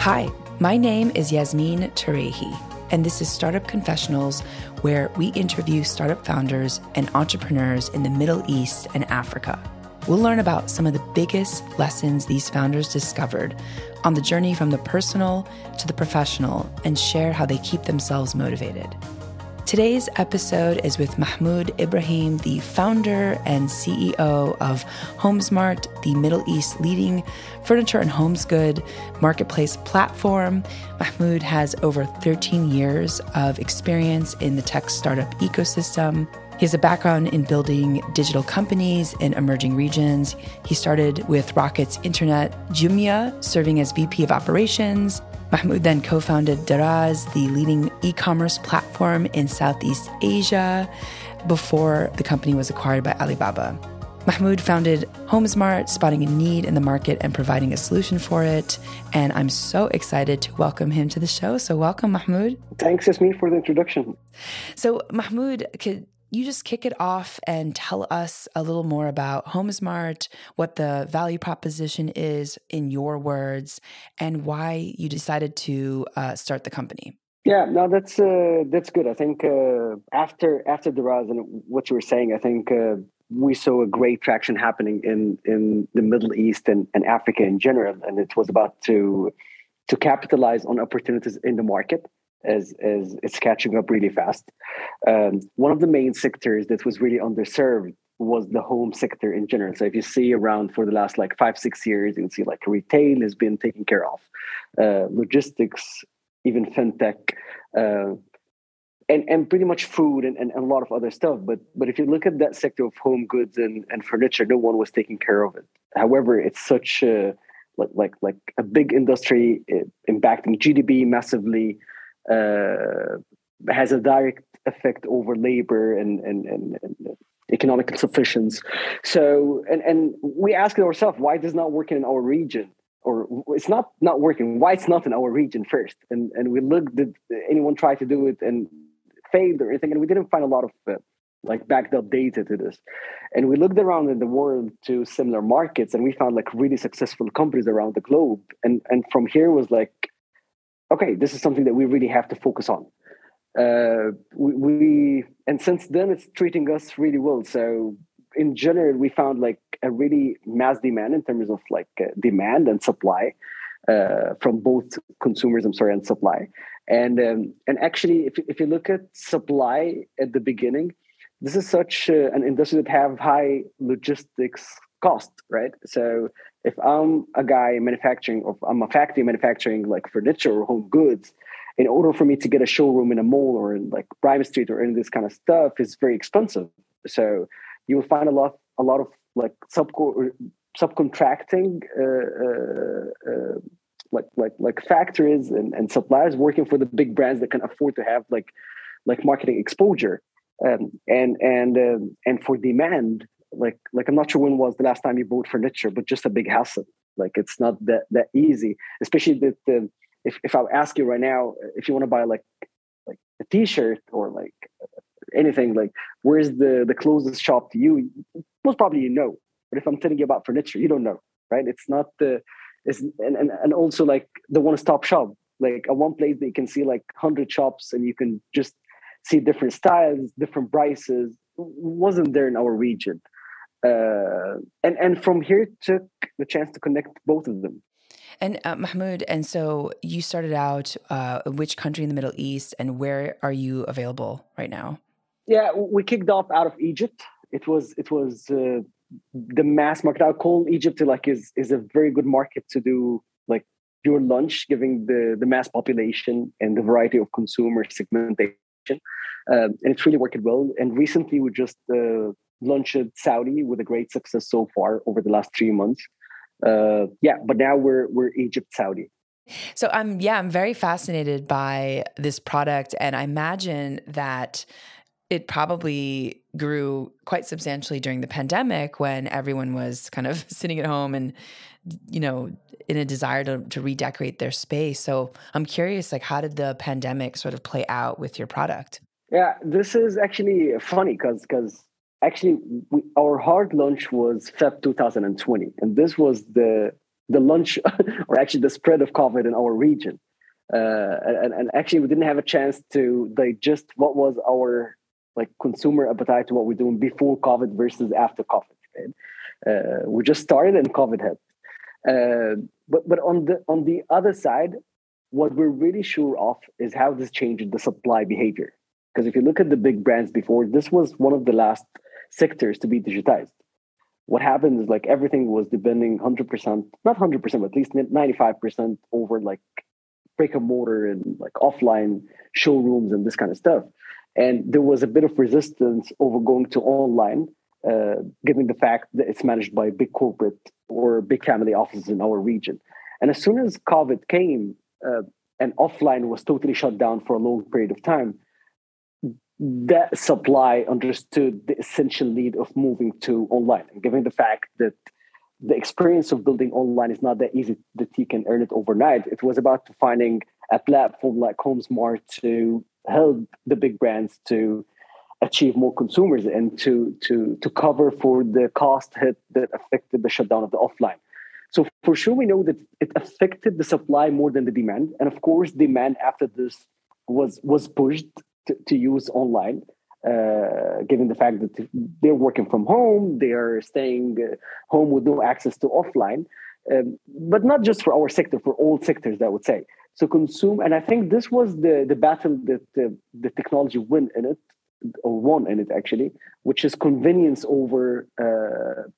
Hi, my name is Yasmin Tarehi, and this is Startup Confessionals, where we interview startup founders and entrepreneurs in the Middle East and Africa. We'll learn about some of the biggest lessons these founders discovered on the journey from the personal to the professional and share how they keep themselves motivated. Today's episode is with Mahmoud Ibrahim, the founder and CEO of HomeSmart, the Middle East leading furniture and homes good marketplace platform. Mahmoud has over 13 years of experience in the tech startup ecosystem. He has a background in building digital companies in emerging regions. He started with Rocket's Internet Jumia, serving as VP of Operations. Mahmoud then co founded Daraz, the leading e commerce platform in Southeast Asia, before the company was acquired by Alibaba. Mahmoud founded HomeSmart, spotting a need in the market and providing a solution for it. And I'm so excited to welcome him to the show. So, welcome, Mahmoud. Thanks, Yasmin, for the introduction. So, Mahmoud, could you just kick it off and tell us a little more about HomeSmart, what the value proposition is in your words, and why you decided to uh, start the company? Yeah, no, that's uh, that's good. I think uh, after after the rise and what you were saying, I think uh, we saw a great traction happening in in the Middle East and, and Africa in general, and it was about to to capitalize on opportunities in the market as as it's catching up really fast. Um, one of the main sectors that was really underserved was the home sector in general. So if you see around for the last like five six years, you can see like retail has been taken care of, uh, logistics, even fintech. Uh, and, and pretty much food and, and, and, a lot of other stuff. But but if you look at that sector of home goods and, and furniture, no one was taking care of it. However, it's such a like like like a big industry impacting GDP massively, has a direct effect over labor and, and, and, and economic insufficiency. So, and, and we ask ourselves, why does not work in our region? Or it's not not working. Why it's not in our region first? And and we looked. Did anyone try to do it and failed or anything? And we didn't find a lot of uh, like backed up data to this. And we looked around in the world to similar markets, and we found like really successful companies around the globe. And and from here was like okay, this is something that we really have to focus on. Uh, we, we, and since then it's treating us really well. So in general, we found like a really mass demand in terms of like uh, demand and supply uh, from both consumers. I'm sorry, and supply. And um, and actually, if if you look at supply at the beginning, this is such uh, an industry that have high logistics cost, right? So if I'm a guy manufacturing or I'm a factory manufacturing like furniture or home goods, in order for me to get a showroom in a mall or in like Prime Street or any this kind of stuff is very expensive. So you will find a lot a lot of like sub subcontracting uh, uh, uh, like like like factories and, and suppliers working for the big brands that can afford to have like like marketing exposure um, and and um, and for demand like like i'm not sure when was the last time you bought furniture but just a big hassle. Like it's not that that easy especially that if, if i ask you right now if you want to buy like like a t-shirt or like anything like where's the the closest shop to you? Most probably you know but if i'm telling you about furniture you don't know right? It's not the it's and and, and also like the one-stop shop. Like a one place that you can see like 100 shops and you can just see different styles different prices. Wasn't there in our region uh, and and from here took the chance to connect both of them. And uh, Mahmoud, and so you started out uh, which country in the Middle East, and where are you available right now? Yeah, we kicked off out of Egypt. It was it was uh, the mass market. I call Egypt like is is a very good market to do like your lunch, giving the the mass population and the variety of consumer segmentation, um, and it's really worked well. And recently, we just uh, launched Saudi with a great success so far over the last three months. Uh, yeah, but now we're we're Egypt Saudi. So I'm yeah, I'm very fascinated by this product, and I imagine that it probably grew quite substantially during the pandemic when everyone was kind of sitting at home and you know in a desire to, to redecorate their space so i'm curious like how did the pandemic sort of play out with your product yeah this is actually funny because because actually we, our hard launch was Feb 2020, and this was the the launch or actually the spread of COVID in our region. Uh, and, and actually, we didn't have a chance to digest what was our like consumer appetite to what we're doing before COVID versus after COVID. Right? Uh, we just started and COVID hit. Uh, but but on the on the other side, what we're really sure of is how this changed the supply behavior. Because if you look at the big brands before, this was one of the last sectors to be digitized. What happened is like everything was depending 100%, not 100%, but at least 95% over like brick and mortar and like offline showrooms and this kind of stuff. And there was a bit of resistance over going to online, uh, given the fact that it's managed by big corporate or big family offices in our region. And as soon as COVID came uh, and offline was totally shut down for a long period of time, that supply understood the essential need of moving to online. And given the fact that the experience of building online is not that easy that you can earn it overnight, it was about finding a platform like HomeSmart to help the big brands to achieve more consumers and to to to cover for the cost hit that affected the shutdown of the offline. So for sure, we know that it affected the supply more than the demand, and of course, demand after this was was pushed to, to use online. Uh, given the fact that they're working from home, they are staying uh, home with no access to offline, um, but not just for our sector, for all sectors, I would say. So consume, and I think this was the the battle that uh, the technology won in it, or won in it actually, which is convenience over uh,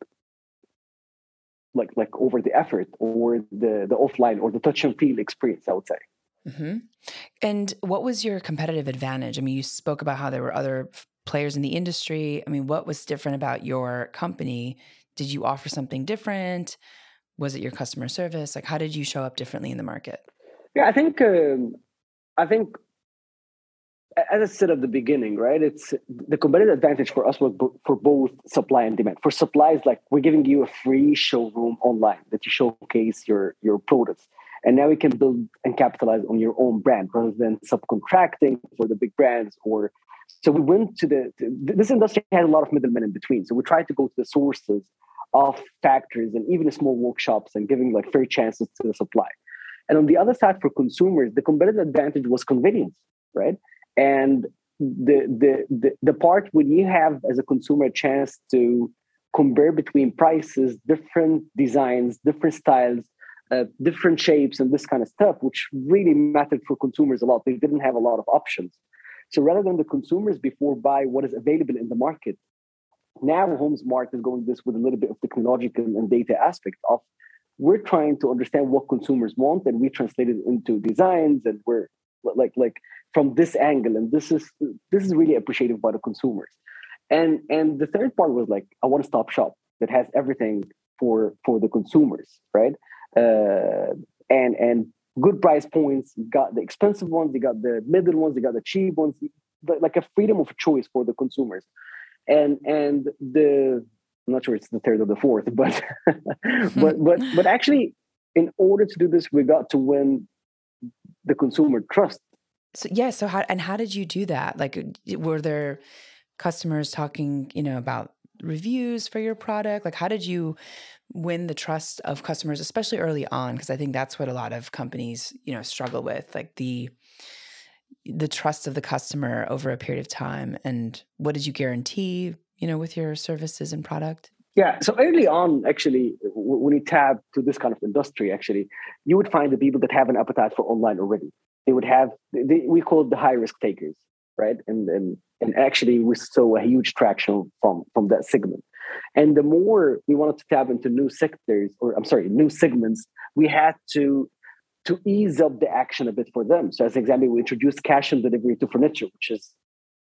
like like over the effort or the the offline or the touch and feel experience. I would say. Mm-hmm. And what was your competitive advantage? I mean, you spoke about how there were other players in the industry. I mean, what was different about your company? Did you offer something different? Was it your customer service? Like, how did you show up differently in the market? Yeah, I think um, I think as I said at the beginning, right? It's the competitive advantage for us was for both supply and demand. For supplies, like we're giving you a free showroom online that you showcase your your products, and now you can build and capitalize on your own brand rather than subcontracting for the big brands. Or so we went to the to, this industry had a lot of middlemen in between. So we tried to go to the sources of factories and even small workshops and giving like fair chances to the supply. And on the other side, for consumers, the competitive advantage was convenience, right? And the, the the the part when you have as a consumer a chance to compare between prices, different designs, different styles, uh, different shapes, and this kind of stuff, which really mattered for consumers a lot. They didn't have a lot of options. So rather than the consumers before buy what is available in the market, now HomeSmart is going this with a little bit of technological and data aspect of we're trying to understand what consumers want and we translate it into designs and we're like like from this angle and this is this is really appreciated by the consumers and and the third part was like a one-stop shop that has everything for for the consumers right uh, and and good price points you got the expensive ones you got the middle ones you got the cheap ones like a freedom of choice for the consumers and and the I'm not sure it's the third or the fourth, but but but but actually, in order to do this, we got to win the consumer trust. So yeah, so how and how did you do that? Like, were there customers talking, you know, about reviews for your product? Like, how did you win the trust of customers, especially early on? Because I think that's what a lot of companies, you know, struggle with, like the the trust of the customer over a period of time. And what did you guarantee? you know, with your services and product? Yeah. So early on, actually, when you tap to this kind of industry, actually, you would find the people that have an appetite for online already. They would have, they, we call it the high risk takers, right? And, and, and actually, we saw a huge traction from, from that segment. And the more we wanted to tap into new sectors, or I'm sorry, new segments, we had to to ease up the action a bit for them. So, as an example, we introduced cash and delivery to furniture, which is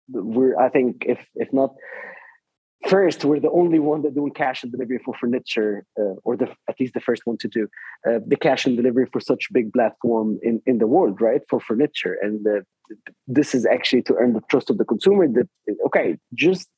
we're I think if if not first we're the only one that doing cash and delivery for furniture uh, or the at least the first one to do uh, the cash and delivery for such big platform in in the world right? For furniture. And uh, this is actually to earn the trust of the consumer that okay just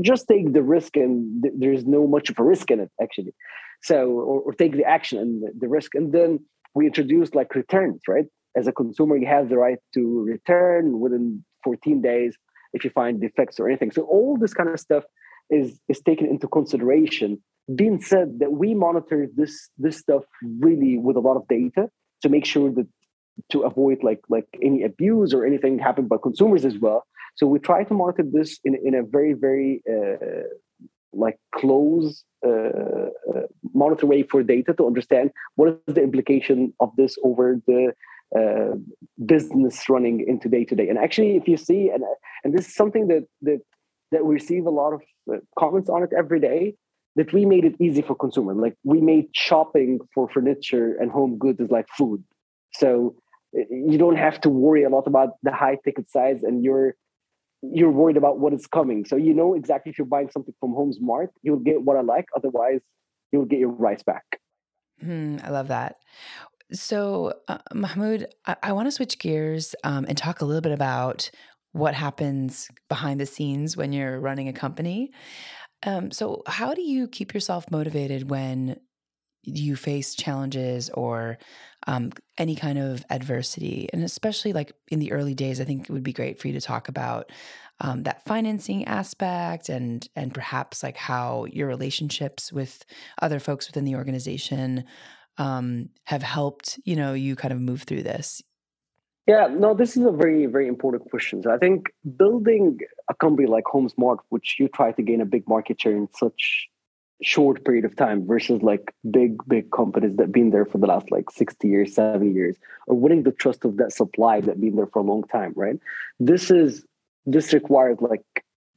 just take the risk and th- there's no much of a risk in it actually. So or, or take the action and the, the risk. And then we introduced like returns right? As a consumer you have the right to return within 14 days if you find defects or anything. So all this kind of stuff is is taken into consideration being said that we monitor this this stuff really with a lot of data to make sure that to avoid like like any abuse or anything happened by consumers as well. So we try to monitor this in in a very very uh, like close uh, uh, monitor way for data to understand what is the implication of this over the uh, business running into day to day. And actually, if you see, and and this is something that that that we receive a lot of uh, comments on it every day. That we made it easy for consumers. Like we made shopping for furniture and home goods is like food. So you don't have to worry a lot about the high ticket size and you're you're worried about what is coming so you know exactly if you're buying something from HomeSmart you'll get what i like otherwise you'll get your rights back hmm, i love that so uh, mahmoud i, I want to switch gears um, and talk a little bit about what happens behind the scenes when you're running a company. Um, so how do you keep yourself motivated when you face challenges or um, any kind of adversity? And especially like in the early days i think it would be great for you to talk about um, that financing aspect and and perhaps like how your relationships with other folks within the organization um, have helped you know you kind of move through this yeah no this is a very very important question. So i think building a company like HomeSmart which you try to gain a big market share in such short period of time versus like big big companies that been there for the last like 60 years 70 years or winning the trust of that supply that been there for a long time right? This is this requires like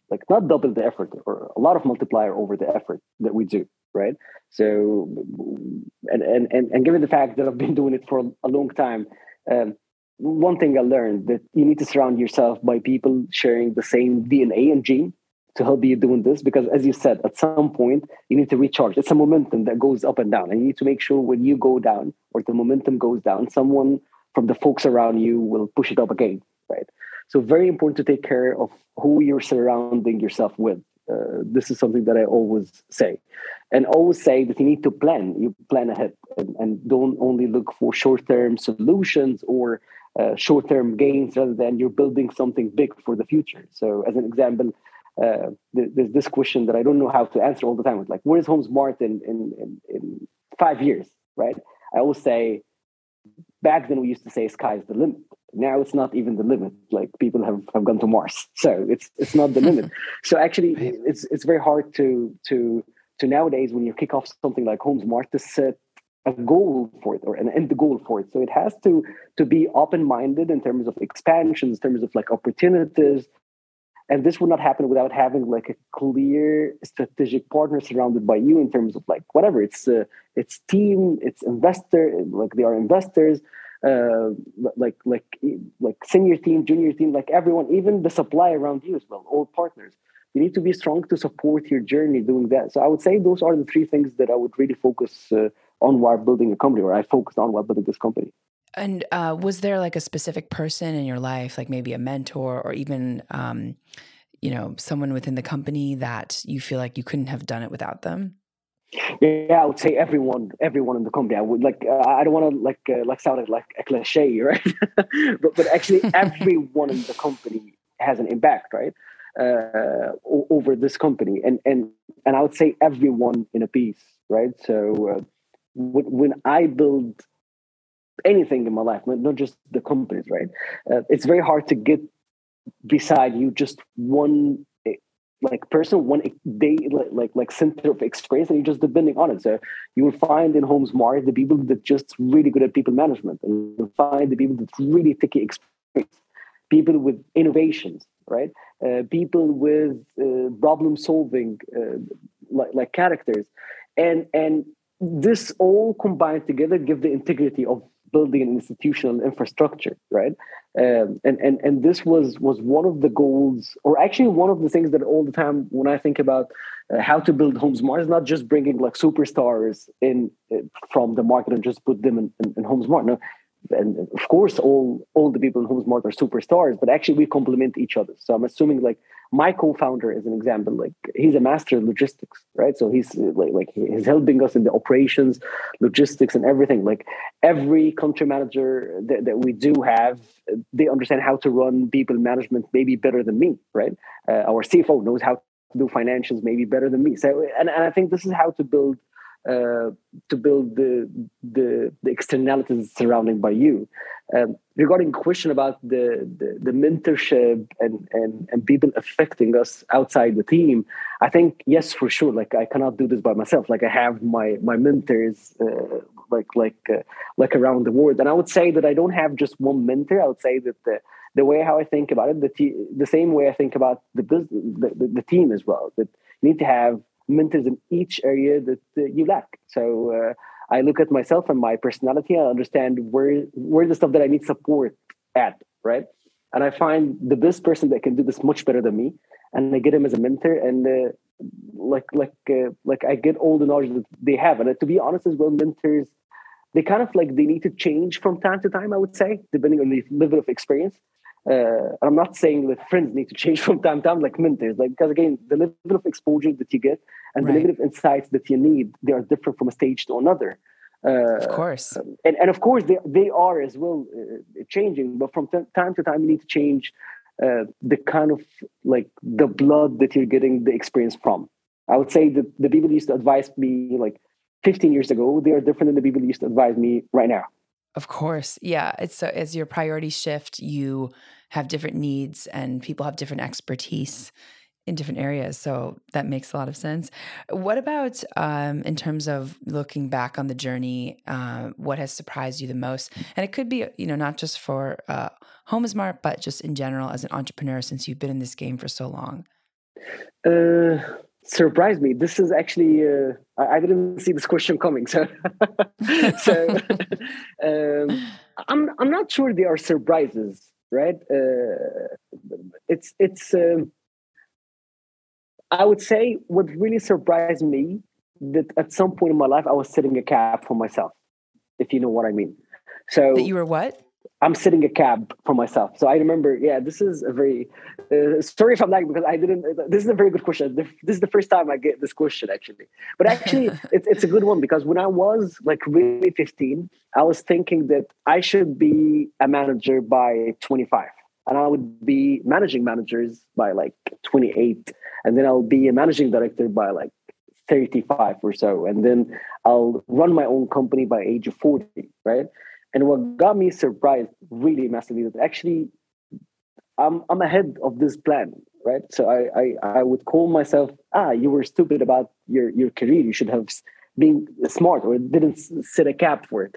like not double the effort or a lot of multiplier over the effort that we do right? So and and and, and given the fact that i've been doing it for a long time um, one thing i learned that you need to surround yourself by people sharing the same dna and gene to help you doing this because as you said at some point you need to recharge. It's a momentum that goes up and down and you need to make sure when you go down or the momentum goes down someone from the folks around you will push it up again right? So very important to take care of who you're surrounding yourself with. Uh, this is something that i always say. And always say that you need to plan. You plan ahead and, and don't only look for short-term solutions or uh, short-term gains rather than you're building something big for the future so as an example uh, there's this question that I don't know how to answer all the time. It's like, where's HomeSmart in, in, in, in five years, right? I always say, back then we used to say sky's the limit. Now it's not even the limit. Like people have, have gone to Mars, so it's it's not the limit. So actually, it's it's very hard to to to nowadays when you kick off something like HomeSmart to set a goal for it or an end goal for it. So it has to to be open minded in terms of expansions, in terms of like opportunities, and this would not happen without having like a clear strategic partner surrounded by you in terms of like whatever. It's uh, it's team it's investor like they are investors uh, like like like senior team junior team like everyone even the supply around you as well all partners. You need to be strong to support your journey doing that. So i would say those are the three things that i would really focus uh, on while building a company or i focused on while building this company and uh, was there like a specific person in your life, like maybe a mentor or even, um, you know, someone within the company that you feel like you couldn't have done it without them? Yeah, I would say everyone, everyone in the company. I would like. Uh, I don't want to like uh, like sound like a cliche, right? but but actually, everyone in the company has an impact, right? Uh, over this company, and and and I would say everyone in a piece, right? So uh, when, I build anything in my life, not just the companies, right? Uh, it's very hard to get beside you just one eh, like person, one day, like, like like center of experience, and you're just depending on it. So you will find in HomeSmart the people that just really good at people management, and you'll find the people that really take experience, people with innovations, right? Uh, people with uh, problem solving, uh, like like characters, and and this all combined together give the integrity of building an institutional infrastructure, right? Um, and and and this was was one of the goals, or actually one of the things that all the time when I think about uh, how to build homes HomeSmart is not just bringing like superstars in uh, from the market and just put them in, in, in HomeSmart. No, and of course all all the people in HomeSmart are superstars but actually we complement each other. So i'm assuming like my co-founder is an example like he's a master of logistics right? So he's like, like he's helping us in the operations logistics and everything. Like every country manager that, that we do have they understand how to run people management maybe better than me right? Uh, our cfo knows how to do financials maybe better than me. So, and, and I think this is how to build uh, to build the, the, the externalities surrounding by you. Um, regarding question about the, the, the mentorship and, and and people affecting us outside the team, I think yes for sure. Like I cannot do this by myself. Like I have my my mentors uh, like like uh, like around the world, and I would say that I don't have just one mentor. I would say that the the way how I think about it, the te- the same way I think about the business, the, the, the team as well. That you need to have mentors in each area that uh, you lack. So uh, I look at myself and my personality. I understand where where the stuff that I need support at, right? And I find the best person that can do this much better than me, and I get him as a mentor. And uh, like like uh, like I get all the knowledge that they have. And uh, to be honest, as well, mentors they kind of like they need to change from time to time. I would say, depending on the level of experience uh, I'm not saying that friends need to change from time to time like mentors, like because again, the level of exposure that you get and right. the level of insights that you need, they are different from a stage to another. Uh, of course, and and of course they they are as well uh, changing, but from t- time to time you need to change uh, the kind of like the blood that you're getting the experience from. I would say that the people used to advise me like 15 years ago, they are different than the people used to advise me right now. Of course. Yeah. It's so as your priorities shift, you have different needs and people have different expertise in different areas. So that makes a lot of sense. What about um, in terms of looking back on the journey? Uh, what has surprised you the most? And it could be, you know, not just for uh, HomeSmart, but just in general as an entrepreneur since you've been in this game for so long. Uh, surprised me. This is actually uh, I, didn't see this question coming, so so um, I'm I'm not sure they are surprises, right? Uh, it's it's. Um, I would say what really surprised me that at some point in my life I was setting a cap for myself, if you know what I mean. So that you were what? I'm sitting a cab for myself. So I remember, yeah, this is a very uh, sorry if I'm like because I didn't. This is a very good question. This is the first time I get this question actually. But actually, it's it's a good one because when I was like really 15, I was thinking that I should be a manager by 25, and I would be managing managers by like 28, and then I'll be a managing director by like 35 or so, and then I'll run my own company by age of 40, right? And what got me surprised really massively that actually I'm I'm ahead of this plan, right? So I I, I would call myself, ah, you were stupid about your your career. You should have been smart or didn't set a cap for it.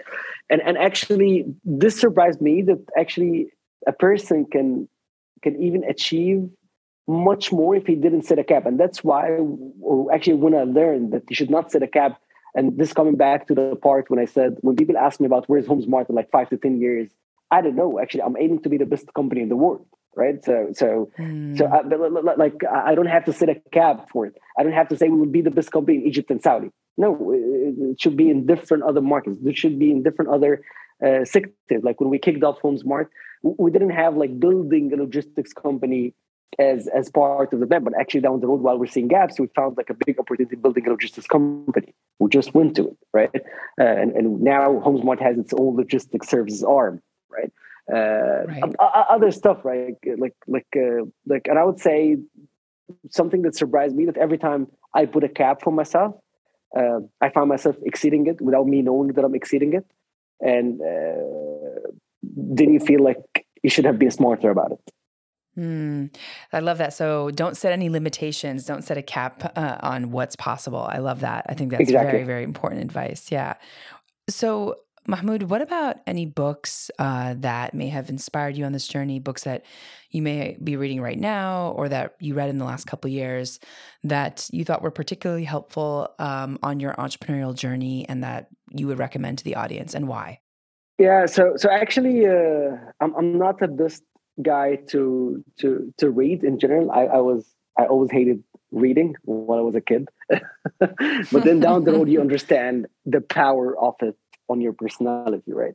And and actually this surprised me that actually a person can can even achieve much more if he didn't set a cap. And that's why actually when I learned that you should not set a cap and this coming back to the part when I said, when people ask me about where's HomeSmart in like five to 10 years, I don't know. Actually, I'm aiming to be the best company in the world. Right. So, so, mm. so, hmm. I, like, I don't have to set a cap for it. I don't have to say we will be the best company in Egypt and Saudi. No, it should be in different other markets. It should be in different other uh, sectors. Like when we kicked off HomeSmart, we didn't have like building a logistics company as as part of the plan. But actually, down the road, while we're seeing gaps, we found like a big opportunity building a logistics company. We just went to it, right? Uh, and and now HomeSmart has its own logistics services arm, right? Uh, right. other stuff, right? Like like uh, like, and I would say something that surprised me that every time I put a cap for myself, uh, I found myself exceeding it without me knowing that I'm exceeding it, and uh, you feel like you should have been smarter about it. Hmm. I love that. So don't set any limitations. Don't set a cap uh, on what's possible. I love that. I think that's exactly. very, very important advice. Yeah. So, Mahmoud, what about any books uh, that may have inspired you on this journey? Books that you may be reading right now, or that you read in the last couple years that you thought were particularly helpful um, on your entrepreneurial journey, and that you would recommend to the audience, and why? Yeah. So, so actually, uh, I'm I'm not the best guy to to to read in general. I, I was I always hated reading when I was a kid, but then down the road you understand the power of it on your personality, right?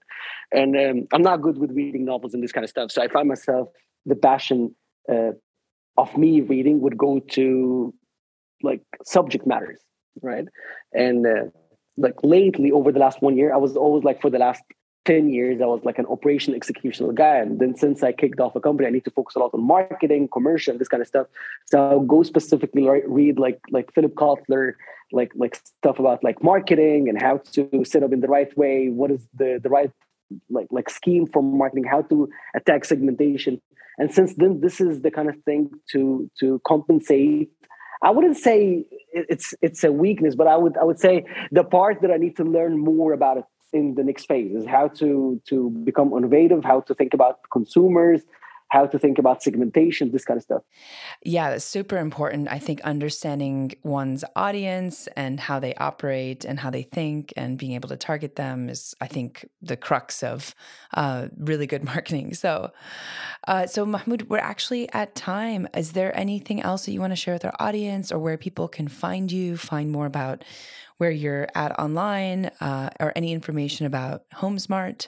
And um, I'm not good with reading novels and this kind of stuff, so I find myself the passion uh, of me reading would go to like subject matters, right? And uh, like lately over the last one year, I was always like for the last 10 years, I was like an operation executional guy. And then since I kicked off a company, I need to focus a lot on marketing, commercial, this kind of stuff. So I'll go specifically read like like Philip Kotler, like like stuff about like marketing and how to set up in the right way. What is the the right like like scheme for marketing? How to attack segmentation? And since then, this is the kind of thing to to compensate I wouldn't say it's it's a weakness, but I would I would say the part that I need to learn more about it in the next phase is how to to become innovative, how to think about consumers, how to think about segmentation, this kind of stuff. Yeah, that's super important. I think understanding one's audience and how they operate and how they think and being able to target them is, I think, the crux of uh, really good marketing. So, uh, so Mahmoud, we're actually at time. Is there anything else that you want to share with our audience, or where people can find you, find more about where you're at online, uh, or any information about HomeSmart?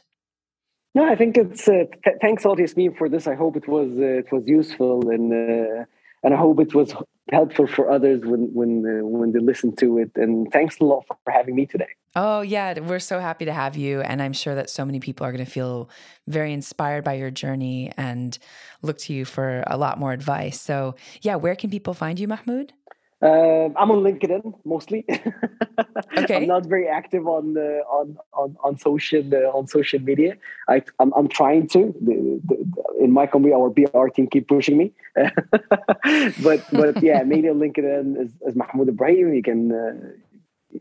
No, I think it's uh, th- thanks all Yasmin for this. I hope it was uh, it was useful and uh, and I hope it was helpful for others when when uh, when they listen to it. And thanks a lot for having me today. Oh yeah, we're so happy to have you, and I'm sure that so many people are going to feel very inspired by your journey and look to you for a lot more advice. So yeah, where can people find you, Mahmoud? Uh, I'm on LinkedIn mostly. okay. I'm not very active on the on on on social uh, on social media. I I'm, I'm trying to. The, the, in my company, our BR team keep pushing me. but but yeah, maybe on LinkedIn is, is Mahmoud Ibrahim. You can uh,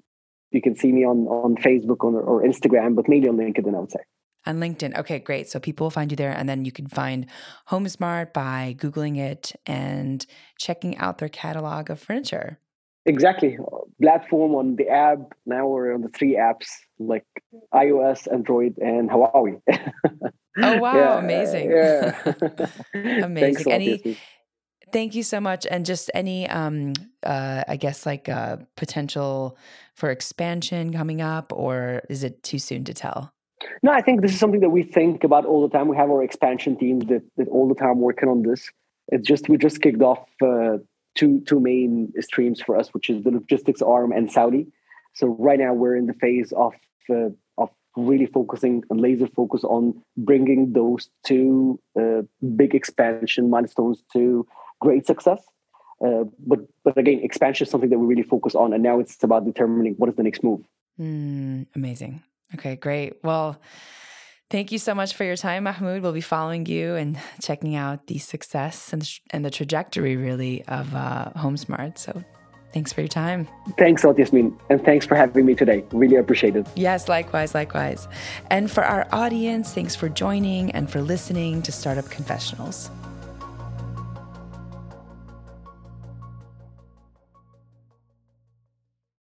you can see me on on Facebook or, or Instagram, but mainly on LinkedIn. I would say on LinkedIn. Okay, great. So people will find you there. And then you can find HomeSmart by Googling it and checking out their catalog of furniture. Exactly. Platform on the app. Now we're on the three apps like iOS, Android, and Huawei. oh, wow. Yeah, amazing. Yeah. amazing. Any, thank you so much. And just any, um, uh, I guess, like uh, potential for expansion coming up, or is it too soon to tell? No, I think this is something that we think about all the time. We have our expansion teams that, that all the time working on this. It's just we just kicked off uh, two two main streams for us, which is the logistics arm and Saudi. So right now we're in the phase of uh, of really focusing and laser focus on bringing those two uh, big expansion milestones to great success. Uh, but but again, expansion is something that we really focus on, and now it's about determining what is the next move. Mm, amazing. Okay, great. Well, thank you so much for your time, Mahmoud. We'll be following you and checking out the success and, and the trajectory, really, of uh, HomeSmart. So thanks for your time. Thanks, Yasmin. And thanks for having me today. Really appreciate it. Yes, likewise, likewise. And for our audience, thanks for joining and for listening to Startup Confessionals.